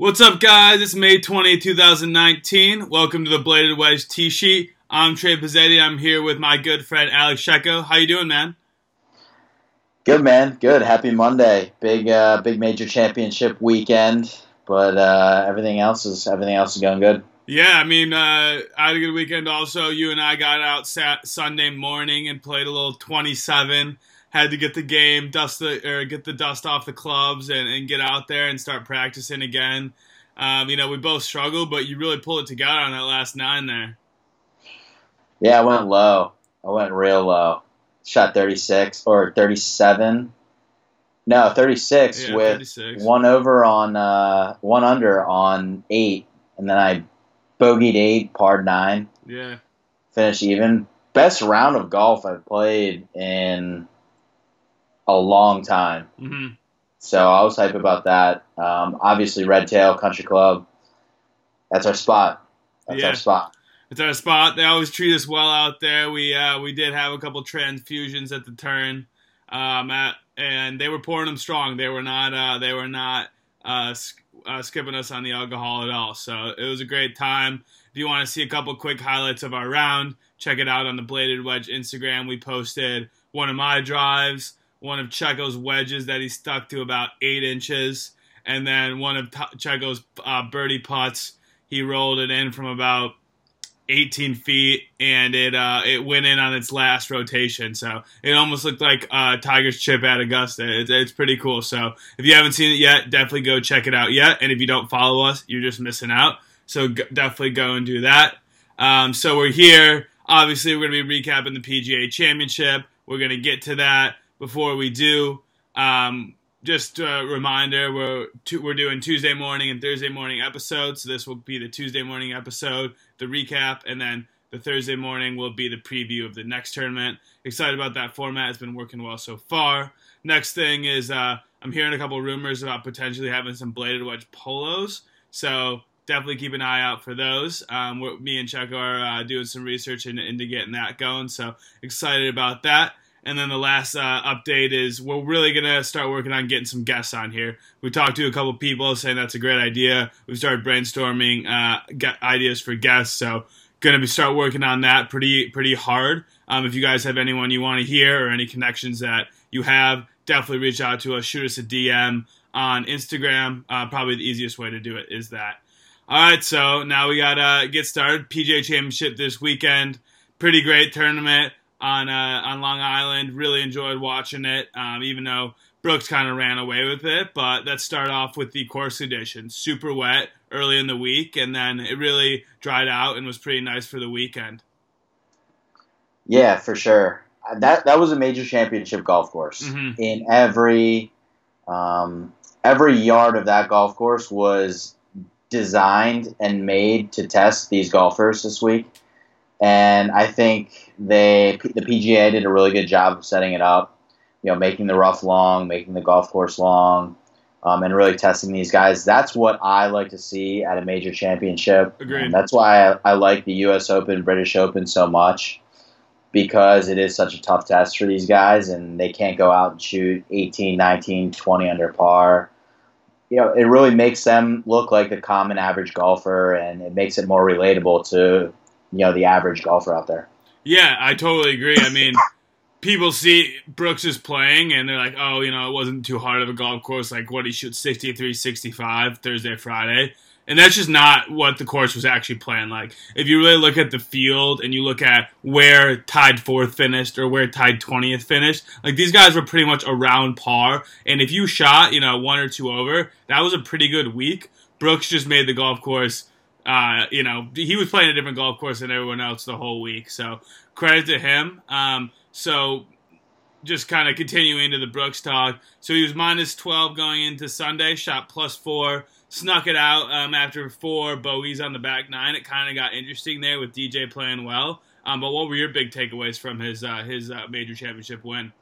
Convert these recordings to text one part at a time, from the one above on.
What's up, guys? It's May 20, 2019. Welcome to the Bladed Wedge Tee Sheet. I'm Trey Pizzetti. I'm here with my good friend Alex Sheko. How you doing, man? Good, man. Good. Happy Monday. Big, uh, big major championship weekend, but uh, everything else is everything else is going good. Yeah, I mean, uh, I had a good weekend. Also, you and I got out sat Sunday morning and played a little 27 had to get the game, dust the or get the dust off the clubs, and, and get out there and start practicing again. Um, you know, we both struggled, but you really pulled it together on that last nine there. Yeah, I went low. I went real low. Shot 36 or 37. No, 36 Yeah, with 36. one over on uh, one under on eight, and then I bogeyed eight, parred nine, Yeah, finished even. Best round of golf I've played in a long time. hmm So I was hype about that. Um, obviously, Red Tail Country Club. That's our spot. That's Yeah. our spot. it's our spot. They always treat us well out there. We uh, we did have a couple transfusions at the turn, um, at, and they were pouring them strong. They were not uh, they were not uh, uh, skipping us on the alcohol at all. So it was a great time. If you want to see a couple quick highlights of our round, check it out on the Bladed Wedge Instagram. We posted one of my drives, one of Checo's wedges that he stuck to about eight inches, and then one of Checo's uh, birdie putts. He rolled it in from about 18 feet, and it uh, it went in on its last rotation. So it almost looked like uh, Tiger's chip at Augusta. It's, it's pretty cool. So if you haven't seen it yet, definitely go check it out yet. And if you don't follow us, you're just missing out. So definitely go and do that. Um, so we're here. Obviously, we're going to be recapping the PGA Championship. We're going to get to that. Before we do, um, just a reminder: we're we're doing Tuesday morning and Thursday morning episodes. So this will be the Tuesday morning episode, the recap, and then the Thursday morning will be the preview of the next tournament. Excited about that format; it's been working well so far. Next thing is uh, I'm hearing a couple rumors about potentially having some bladed wedge polos. So definitely keep an eye out for those. Um, me and Chuck are uh, doing some research into, into getting that going. So excited about that. And then the last uh, update is we're really gonna start working on getting some guests on here. We talked to a couple people saying that's a great idea. We started brainstorming uh, ideas for guests, so gonna start working on that pretty pretty hard. Um, if you guys have anyone you want to hear or any connections that you have, definitely reach out to us. Shoot us a DM on Instagram. Uh, probably the easiest way to do it is that. All right, so now we gotta get started. PGA Championship this weekend. Pretty great tournament on uh, on Long Island. Really enjoyed watching it, um, even though Brooks kind of ran away with it. But let's start off with the course conditions. Super wet early in the week, and then it really dried out and was pretty nice for the weekend. Yeah, for sure. That that was a major championship golf course. Mhm. In every um, every yard of that golf course was designed and made to test these golfers this week. And I think they the PGA did a really good job of setting it up. You know, making the rough long, making the golf course long, um, and really testing these guys. That's what I like to see at a major championship. Agreed. And that's why I, I like the U.S. Open, British Open so much because it is such a tough test for these guys and they can't go out and shoot 18, 19, 20 under par. You know, it really makes them look like the common average golfer and it makes it more relatable to, you know, the average golfer out there. Yeah, I totally agree. I mean, people see Brooks is playing and they're like, oh, you know, it wasn't too hard of a golf course. Like, what he shoots 63, 65 Thursday, Friday. And that's just not what the course was actually playing like. If you really look at the field and you look at where tied fourth finished or where tied 20th finished, like these guys were pretty much around par. And if you shot, you know, one or two over, that was a pretty good week. Brooks just made the golf course uh, you know, he was playing a different golf course than everyone else the whole week. So credit to him. Um, so just kind of continuing to the Brooks talk. So he was minus 12 going into Sunday, shot plus four, snuck it out um, after four bogeys on the back nine. It kind of got interesting there with DJ playing well. Um, but what were your big takeaways from his uh, his uh, major championship win?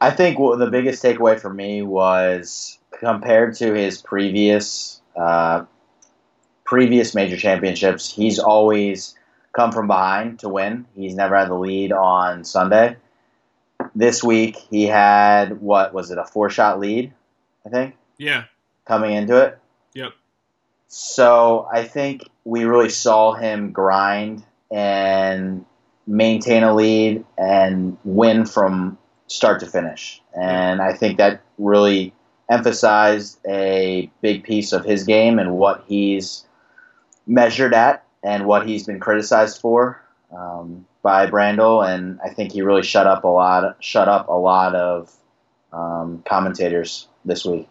I think the biggest takeaway for me was compared to his previous uh, previous major championships, he's always come from behind to win. He's never had the lead on Sunday. This week he had what was it a four shot lead? I think Yeah, coming into it. Yep. So I think we really saw him grind and maintain a lead and win from start to finish. And I think that really emphasized a big piece of his game and what he's measured at and what he's been criticized for um, by Brandel. And I think he really shut up a lot, shut up a lot of um, commentators this week.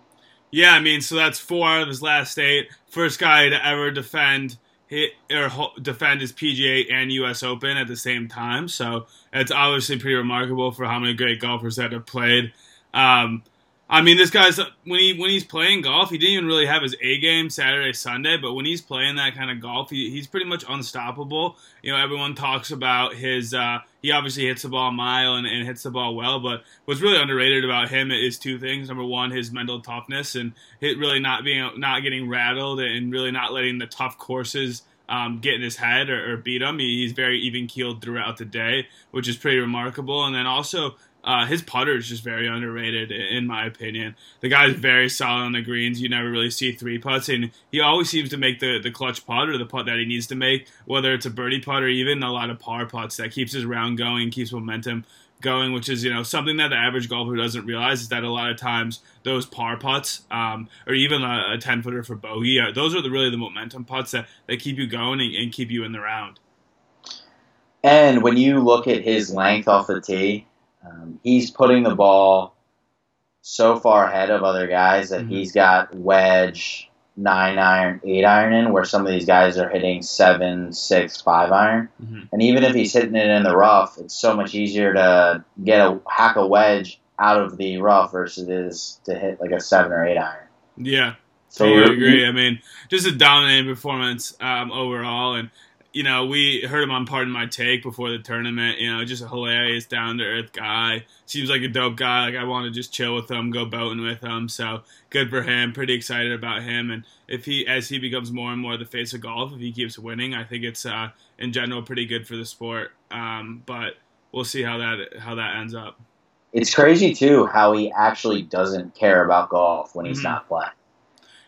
Yeah, I mean, so that's four out of his last eight. First guy to ever defend hit or defend his PGA and U.S. Open at the same time. So it's obviously pretty remarkable for how many great golfers that have played. Um, I mean, this guy's when he when he's playing golf, he didn't even really have his A game Saturday, Sunday, but when he's playing that kind of golf, he, he's pretty much unstoppable. You know, everyone talks about his. Uh, he obviously hits the ball a mile and, and, hits the ball well, but what's really underrated about him is two things. Number one, his mental toughness and it really not being not getting rattled and really not letting the tough courses um, get in his head or, or beat him. He, he's very even keeled throughout the day, which is pretty remarkable. And then also uh, his putter is just very underrated, in my opinion. The guy's very solid on the greens. You never really see three putts, and he always seems to make the, the clutch putt or the putt that he needs to make, whether it's a birdie putt or even a lot of par putts that keeps his round going, keeps momentum going, which is you know something that the average golfer doesn't realize is that a lot of times those par putts, um, or even a, ten footer for bogey, uh, those are the really the momentum putts that, that keep you going and, and keep you in the round. And when you look at his length off the tee, um, he's putting the ball so far ahead of other guys that mm-hmm. he's got wedge, nine iron, eight iron in, where some of these guys are hitting seven, six, five iron. Mm-hmm. And even if he's hitting it in the rough, it's so much easier to get a hack a wedge out of the rough versus it is to hit like a seven or eight iron. Yeah. So totally agree. I mean, just a dominating performance um, overall, and you know, we heard him on Pardon My Take before the tournament. You know, just a hilarious, down to earth guy. Seems like a dope guy. Like I want to just chill with him, go boating with him. So good for him. Pretty excited about him. And if he, as he becomes more and more the face of golf, if he keeps winning, I think it's uh, in general pretty good for the sport. Um, but we'll see how that how that ends up. It's crazy too how he actually doesn't care about golf when he's mm-hmm. not playing.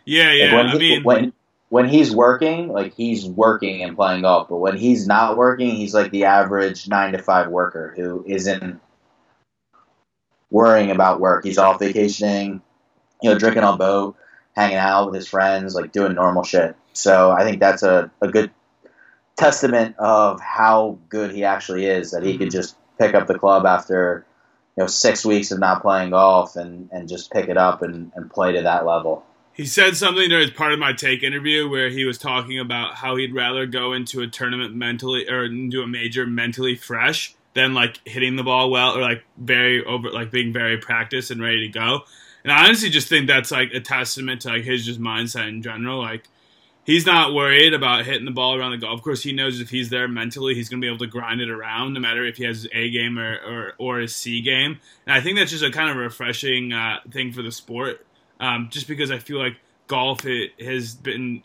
Yeah, yeah. Like I mean, when when he's working, like he's working and playing golf, but when he's not working, he's like the average nine to five worker who isn't worrying about work. He's off vacationing, you know, drinking on boat, hanging out with his friends, like doing normal shit. So I think that's a, a good testament of how good he actually is that he could mm-hmm. just pick up the club after you know six weeks of not playing golf and, and just pick it up and, and play to that level. He said something during Pardon My Take interview where he was talking about how he'd rather go into a tournament mentally or into a major mentally fresh than like hitting the ball well or like very over like being very practiced and ready to go. And I honestly just think that's like a testament to like his just mindset in general. Like he's not worried about hitting the ball around the golf course. He knows if he's there mentally, he's going to be able to grind it around, no matter if he has his A game or, or, or his C game. And I think that's just a kind of refreshing uh, thing for the sport um, just because I feel like golf it has been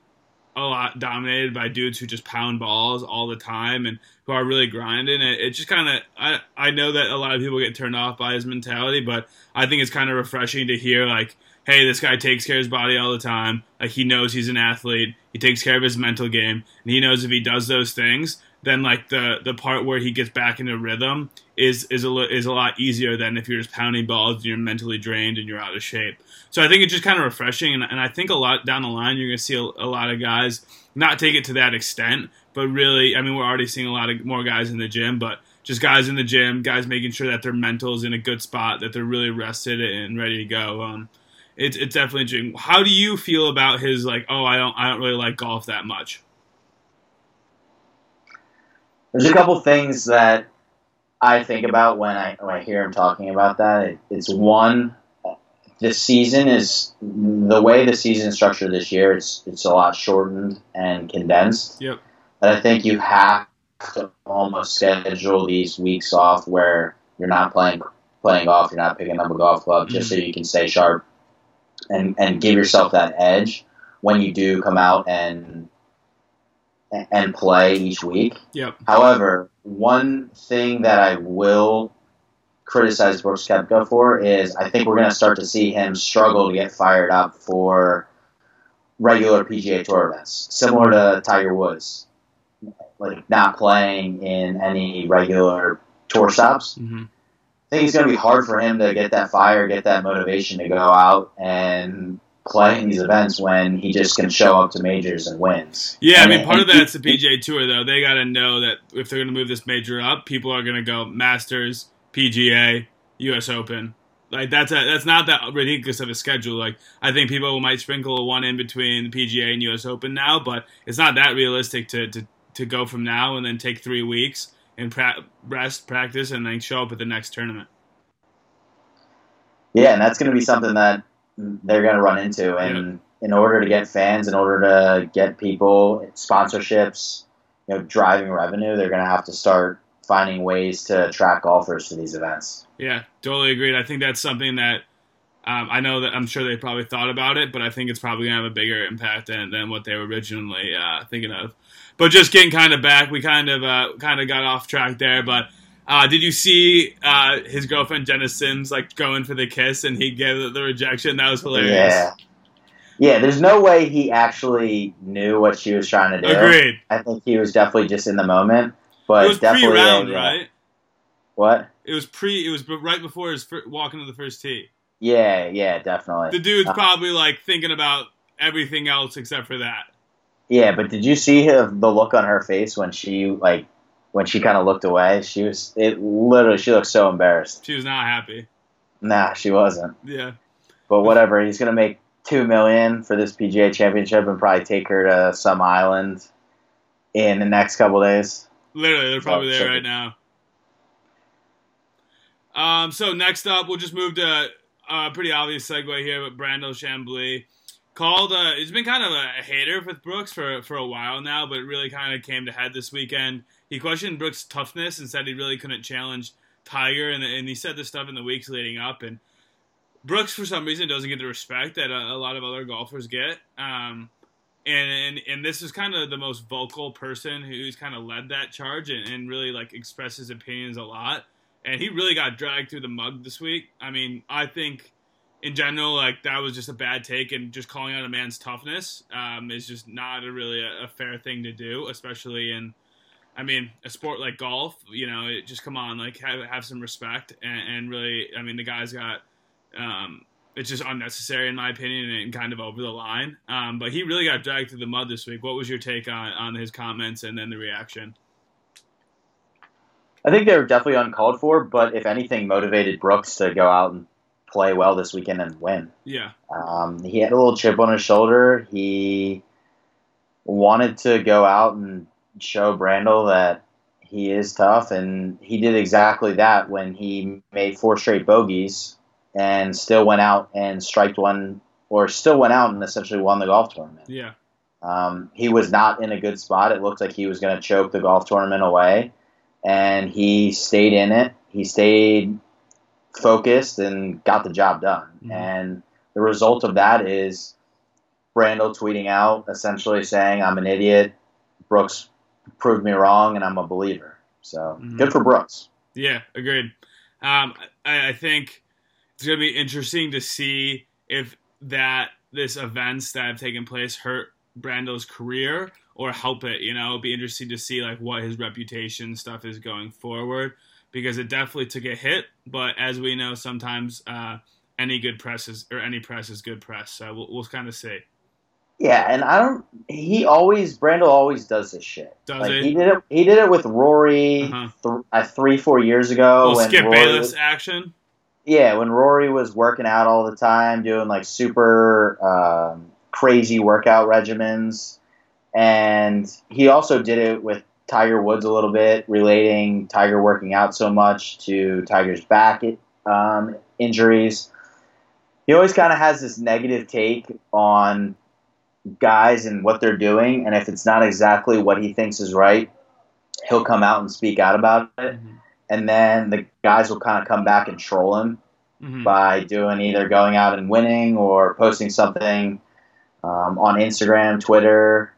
a lot dominated by dudes who just pound balls all the time and who are really grinding. It, it just kind of I I know that a lot of people get turned off by his mentality, but I think it's kind of refreshing to hear like, hey, this guy takes care of his body all the time. Like he knows he's an athlete. He takes care of his mental game, and he knows if he does those things, then like the the part where he gets back into rhythm is is a is a lot easier than if you're just pounding balls and you're mentally drained and you're out of shape. So I think it's just kind of refreshing, and, and I think a lot down the line you're to see a, a, lot of guys not take it to that extent, but really, I mean, we're already seeing a lot of more guys in the gym, but just guys in the gym, guys making sure that their mental is in a good spot, that they're really rested and ready to go. Um, it's it's definitely interesting. How do you feel about his like? Oh, I don't I don't really like golf that much. There's a couple things that I think about when I when I hear him talking about that. It, it's one, the season is the way the season is structured this year. It's it's a lot shortened and condensed. Yep. But I think you have to almost schedule these weeks off where you're not playing playing golf, you're not picking up a golf club, just mm-hmm. so you can stay sharp and and give yourself that edge when you do come out and and play each week. Yep. However, one thing that I will criticize Brooks Koepka for is I think we're going to start to see him struggle to get fired up for regular PGA Tour events, similar to Tiger Woods, like not playing in any regular tour stops. Mm-hmm. I think it's going to be hard for him to get that fire, get that motivation to go out and play in these events when he just can show up to majors and wins. Yeah, I And mean, it- part of that's the PGA Tour, though. They got to know that if they're going to move this major up, people are going to go Masters, PGA, U.S. Open. Like that's a, that's not that ridiculous of a schedule. Like I think people might sprinkle a one in between the PGA and U.S. Open now, but it's not that realistic to to, to go from now and then take three weeks and pra- rest, practice, and then show up at the next tournament. Yeah, and that's going to be something that they're going to run into. And in order to get fans, in order to get people sponsorships, you know, driving revenue, they're going to have to start finding ways to attract golfers to these events. Yeah, totally agreed. I think that's something that um, I know that I'm sure they probably thought about it, but I think it's probably gonna have a bigger impact than, than what they were originally uh, thinking of. But just getting kind of back, we kind of uh, kind of got off track there. But uh, did you see uh, his girlfriend Jena Sims like going for the kiss and he gave the rejection? That was hilarious. Yeah. Yeah, there's no way he actually knew what she was trying to do. Agreed. I think he was definitely just in the moment. But it was definitely pre-round, right? What? It was pre. It was right before his fir- walking to the first tee. Yeah, yeah, definitely. The dude's Uh, probably like thinking about everything else except for that. Yeah, but did you see her, the look on her face when she like when she kind of looked away? She was it literally she looked so embarrassed. She was not happy. Nah, she wasn't. Yeah. But whatever, he's gonna make two million for this PGA Championship and probably take her to some island in the next couple days. Literally, they're probably Oh, there right now. Um, so next up, we'll just move to a pretty obvious segue here, but Brandel Chamblee called. Uh, he's been kind of a hater with Brooks for for a while now, but really kind of came to head this weekend. He questioned Brooks' toughness and said he really couldn't challenge Tiger, and, and he said this stuff in the weeks leading up. And Brooks, for some reason, doesn't get the respect that a, a lot of other golfers get. Um, and, and and this is kind of the most vocal person who's kind of led that charge and, and really like expressed his opinions a lot. And he really got dragged through the mud this week. I mean, I think in general, like that was just a bad take, and just calling out a man's toughness um, is just not a really a, a fair thing to do, especially in. I mean, a sport like golf, you know, it just come on, like have have some respect, and, and really, I mean, the guy's got um, it's just unnecessary in my opinion and kind of over the line. Um, but he really got dragged through the mud this week. What was your take on, on his comments and then the reaction? I think they were definitely uncalled for, but if anything, motivated Brooks to go out and play well this weekend and win. Yeah, Um, he had a little chip on his shoulder. He wanted to go out and show Brandel that he is tough, and he did exactly that when he made four straight bogeys and still went out and striked one, or still went out and essentially won the golf tournament. yeah, Um, he was not in a good spot. It looked like he was going to choke the golf tournament away, and he stayed in it. He stayed focused and got the job done. Mhm. And the result of that is Brandel tweeting out essentially saying, "I'm an idiot. Brooks proved me wrong, and I'm a believer." So Mhm. good for Brooks. yeah, agreed. Um, I, I think it's going to be interesting to see if that this events that have taken place hurt Brando's career or help it. You know, it'd be interesting to see like what his reputation stuff is going forward because it definitely took a hit. But as we know, sometimes uh, any good press is or any press is good press. So we'll, we'll kind of see. Yeah, and I don't. He always Brandel always does this shit. Does like, he? he did it. He did it with Rory Uh-huh. th- uh, three, four years ago. Well, Skip Rory Bayless was- action. yeah, when Rory was working out all the time, doing like super um, crazy workout regimens, and he also did it with Tiger Woods a little bit, relating Tiger working out so much to Tiger's back um, injuries. He always kind of has this negative take on guys and what they're doing, and if it's not exactly what he thinks is right, he'll come out and speak out about it Mhm. and then the guys will kind of come back and troll him Mhm. by doing either going out and winning or posting something um, on Instagram, Twitter.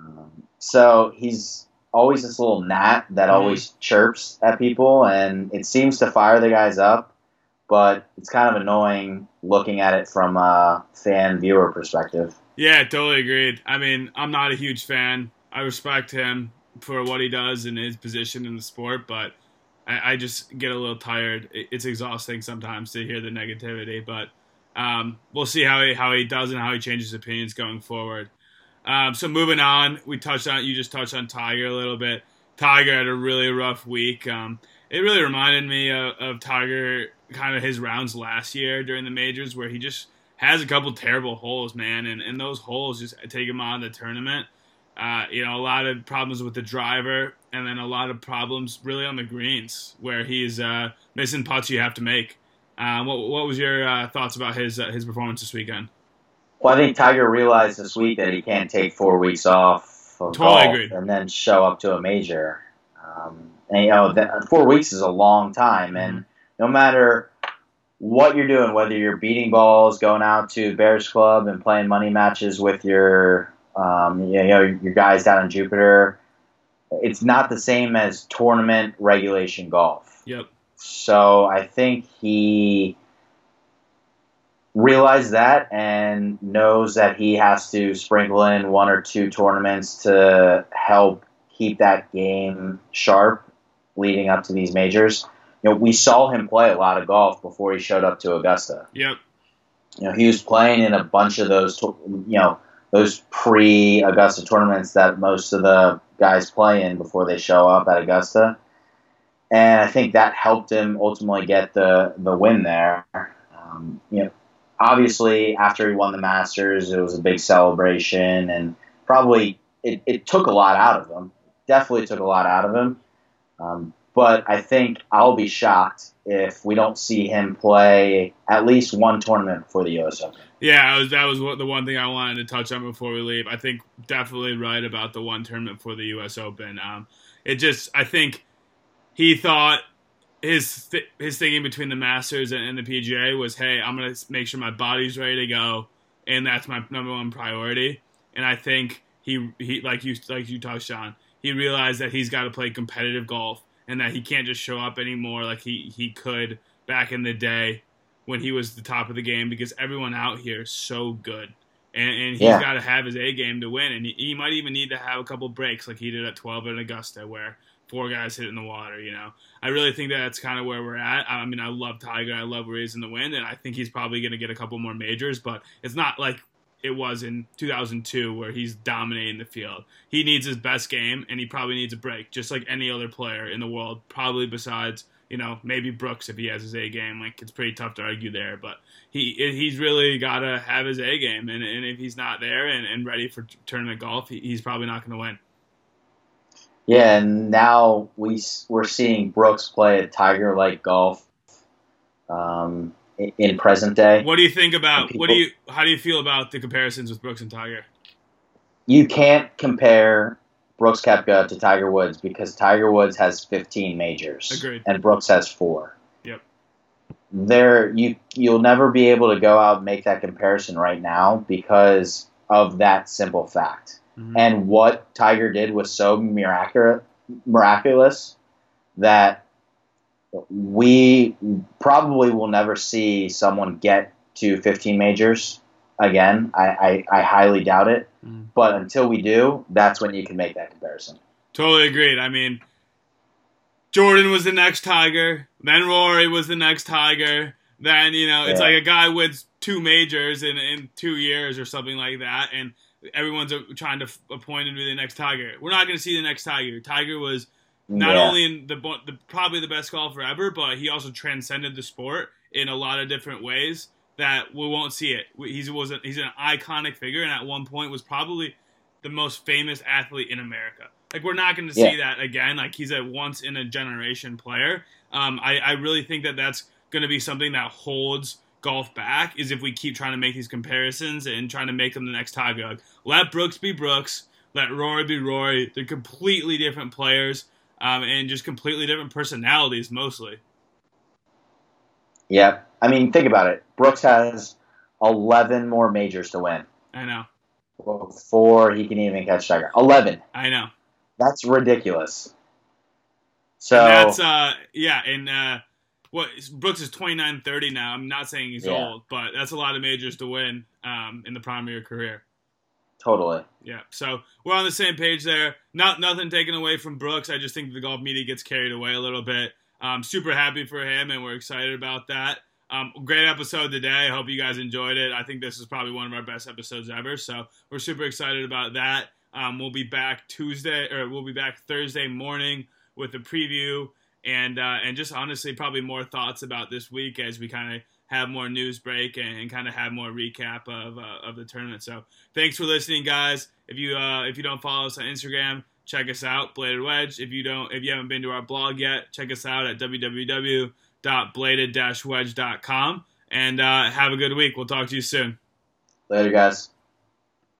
Um, so he's always this little gnat that Mhm. always chirps at people, and it seems to fire the guys up. But it's kind of annoying looking at it from a fan viewer perspective. Yeah, totally agreed. I mean, I'm not a huge fan. I respect him for what he does in his position in the sport, but I, I just get a little tired. It's exhausting sometimes to hear the negativity, but um, we'll see how he how he does and how he changes opinions going forward. Um, so moving on, we touched on you just touched on Tiger a little bit. Tiger had a really rough week. Um, it really reminded me of, of Tiger, kind of his rounds last year during the majors, where he just has a couple terrible holes, man, and, and those holes just take him out of the tournament. Uh, you know, a lot of problems with the driver, and then a lot of problems really on the greens, where he's uh, missing putts you have to make. Uh, what, what was your uh, thoughts about his uh, his performance this weekend? Well, I think Tiger realized this week that he can't take four weeks off of Totally and then show up to a major. Um, and you know, that, four weeks is a long time, and no matter what you're doing, whether you're beating balls, going out to Bears Club and playing money matches with your, um, you know, your guys down in Jupiter, it's not the same as tournament regulation golf. Yep. So I think he realized that and knows that he has to sprinkle in one or two tournaments to help keep that game sharp leading up to these majors. You know, we saw him play a lot of golf before he showed up to Augusta. Yep. You know, he was playing in a bunch of those, you know, those pre-Augusta tournaments that most of the guys play in before they show up at Augusta, and I think that helped him ultimately get the the win there. Um, you know, obviously after he won the Masters, it was a big celebration, and probably it, it took a lot out of him. Definitely took a lot out of him. Um, but I think I'll be shocked if we don't see him play at least one tournament for the U.S. Open. Yeah, was, that was what, the one thing I wanted to touch on before we leave. I think definitely right about the one tournament for the U.S. Open. Um, it just, I think he thought his th- his thinking between the Masters and, and the PGA was, hey, I'm gonna make sure my body's ready to go, and that's my number one priority. And I think he he like you like you touched on, he realized that he's got to play competitive golf and that he can't just show up anymore like he he could back in the day when he was the top of the game because everyone out here is so good. And, and he's Yeah. got to have his A game to win. And he, he might even need to have a couple breaks like he did at 12 at Augusta where four guys hit in the water, you know. I really think that that's kind of where we're at. I mean, I love Tiger. I love where he's in the wind. And I think he's probably going to get a couple more majors, but it's not like it was in 2002 where he's dominating the field. He needs his best game and he probably needs a break, just like any other player in the world, probably besides you know, maybe Brooks if he has his A game. Like it's pretty tough to argue there, but he he's really got to have his A game, and, and if he's not there and, and ready for tournament golf, he, he's probably not going to win. Yeah, and now we we're seeing Brooks play a Tiger-like golf um, in, present day. What do you think about? And What do you? How do you feel about the comparisons with Brooks and Tiger? You can't compare Brooks Koepka to Tiger Woods because Tiger Woods has 15 majors Agreed. and Brooks has four. Yep. There, you you'll never be able to go out and make that comparison right now because of that simple fact. Mhm. And what Tiger did was so miraculous, miraculous that we probably will never see someone get to 15 majors again. I, I, I highly doubt it. Mhm. But until we do, that's when you can make that comparison. Totally agreed. I mean, Jordan was the next Tiger. Then Rory was the next Tiger. Then you know, it's Yeah. like a guy wins two majors in in two years or something like that, and everyone's trying to appoint him to be the next Tiger. We're not going to see the next Tiger. Tiger was not Yeah. only in the, the probably the best golfer ever, but he also transcended the sport in a lot of different ways that we won't see it. He's was a, he's an iconic figure, and at one point was probably the most famous athlete in America. Like we're not going to see that again. Like he's a once in a generation player. Um, I, I really think that that's going to be something that holds golf back is if we keep trying to make these comparisons and trying to make them the next Tiger. Like, let Brooks be Brooks. Let Rory be Rory. They're completely different players um, and just completely different personalities, mostly. Yeah. I mean, think about it. Brooks has 11 more majors to win I know. before he can even catch Tiger. 11. I know. That's ridiculous. So, And that's uh yeah, and uh what Brooks is 29 30 now. I'm not saying he's Yeah. old, but that's a lot of majors to win um, in the prime of your career. Totally. Yeah, so we're on the same page there. Not nothing taken away from Brooks. I just think the golf media gets carried away a little bit. Um, super happy for him, and we're excited about that. Um, great episode today. I hope you guys enjoyed it. I think this is probably one of our best episodes ever. So we're super excited about that. Um, we'll be back Tuesday, or we'll be back Thursday morning with a preview and uh, and just honestly probably more thoughts about this week as we kind of have more news break and, and kind of have more recap of uh, of the tournament. So thanks for listening, guys. If you uh, if you don't follow us on Instagram, check us out, Bladed Wedge. If you don't, if you haven't been to our blog yet, check us out at www.bladed-wedge.com. And uh, have a good week. We'll talk to you soon. Later, guys.